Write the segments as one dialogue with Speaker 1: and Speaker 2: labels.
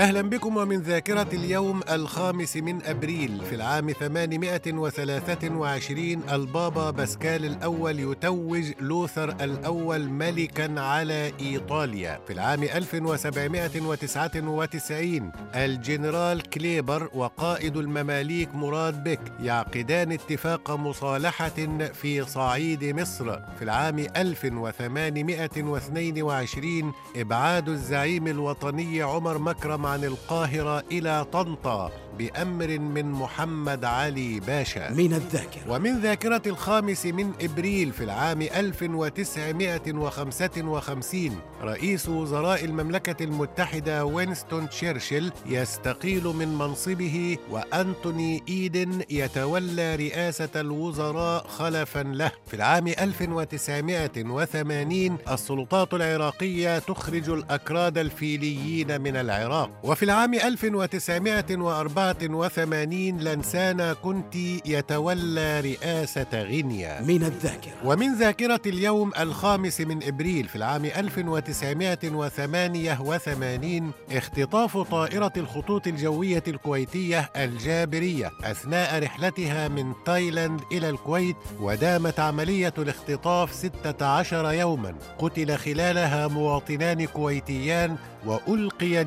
Speaker 1: أهلا بكم ومن ذاكرة اليوم الخامس من أبريل في العام 823 البابا باسكال الأول يتوج لوثر الأول ملكا على إيطاليا. في العام 1799 الجنرال كليبر وقائد المماليك مراد بك يعقدان اتفاق مصالحة في صعيد مصر. في العام 1822 إبعاد الزعيم الوطني عمر مكرم عن القاهرة إلى طنطا بأمر من محمد علي باشا.
Speaker 2: من الذاكرة.
Speaker 1: ومن ذاكرة الخامس من إبريل في العام 1955 رئيس وزراء المملكة المتحدة وينستون تشرشل يستقيل من منصبه وأنتوني إيدن يتولى رئاسة الوزراء خلفا له. في العام 1980 السلطات العراقية تخرج الأكراد الفيليين من العراق. وفي العام 1984 لنسانا كنتي يتولى رئاسة غينيا.
Speaker 2: من الذاكرة.
Speaker 1: ومن ذاكرة اليوم الخامس من إبريل في العام 1988 اختطاف طائرة الخطوط الجوية الكويتية الجابرية أثناء رحلتها من تايلاند إلى الكويت ودامت عملية الاختطاف 16 يوما. قتل خلالها مواطنان كويتيان وألقيت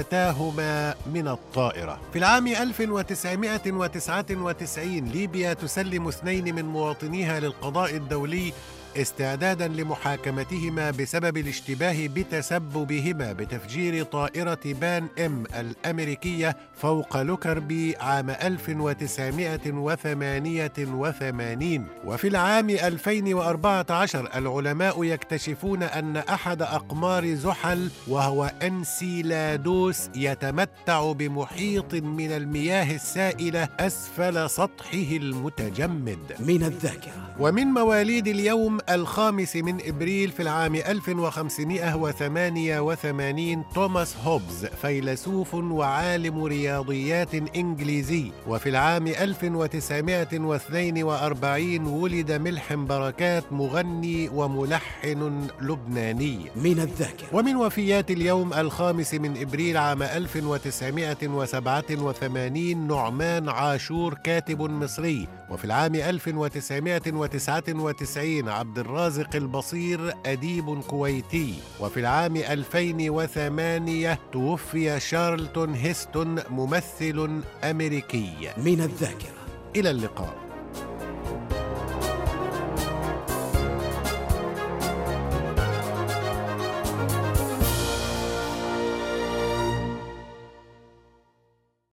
Speaker 1: جثتاهما من الطائرة. في العام 1999 ليبيا تسلم اثنين من مواطنيها للقضاء الدولي استعدادا لمحاكمتهما بسبب الاشتباه بتسببهما بتفجير طائرة بان إم الأمريكية فوق لوكربي عام 1988 وفي العام 2014 العلماء يكتشفون أن أحد أقمار زحل وهو أنسيلادوس يتمتع بمحيط من المياه السائلة أسفل سطحه المتجمد.
Speaker 2: من الذاكرة.
Speaker 1: ومن مواليد اليوم الخامس من إبريل في العام 1588 توماس هوبز فيلسوف وعالم رياضيات إنجليزي. وفي العام 1942 ولد ملحم بركات مغني وملحن لبناني.
Speaker 2: من الذاكرة.
Speaker 1: ومن وفيات اليوم الخامس من إبريل عام 1987 نعمان عاشور كاتب مصري. وفي العام 1999 عبد الرازق البصير أديب كويتي. وفي العام 2008 توفي شارلتون هيستون ممثل أمريكي.
Speaker 2: من الذاكرة.
Speaker 1: إلى اللقاء.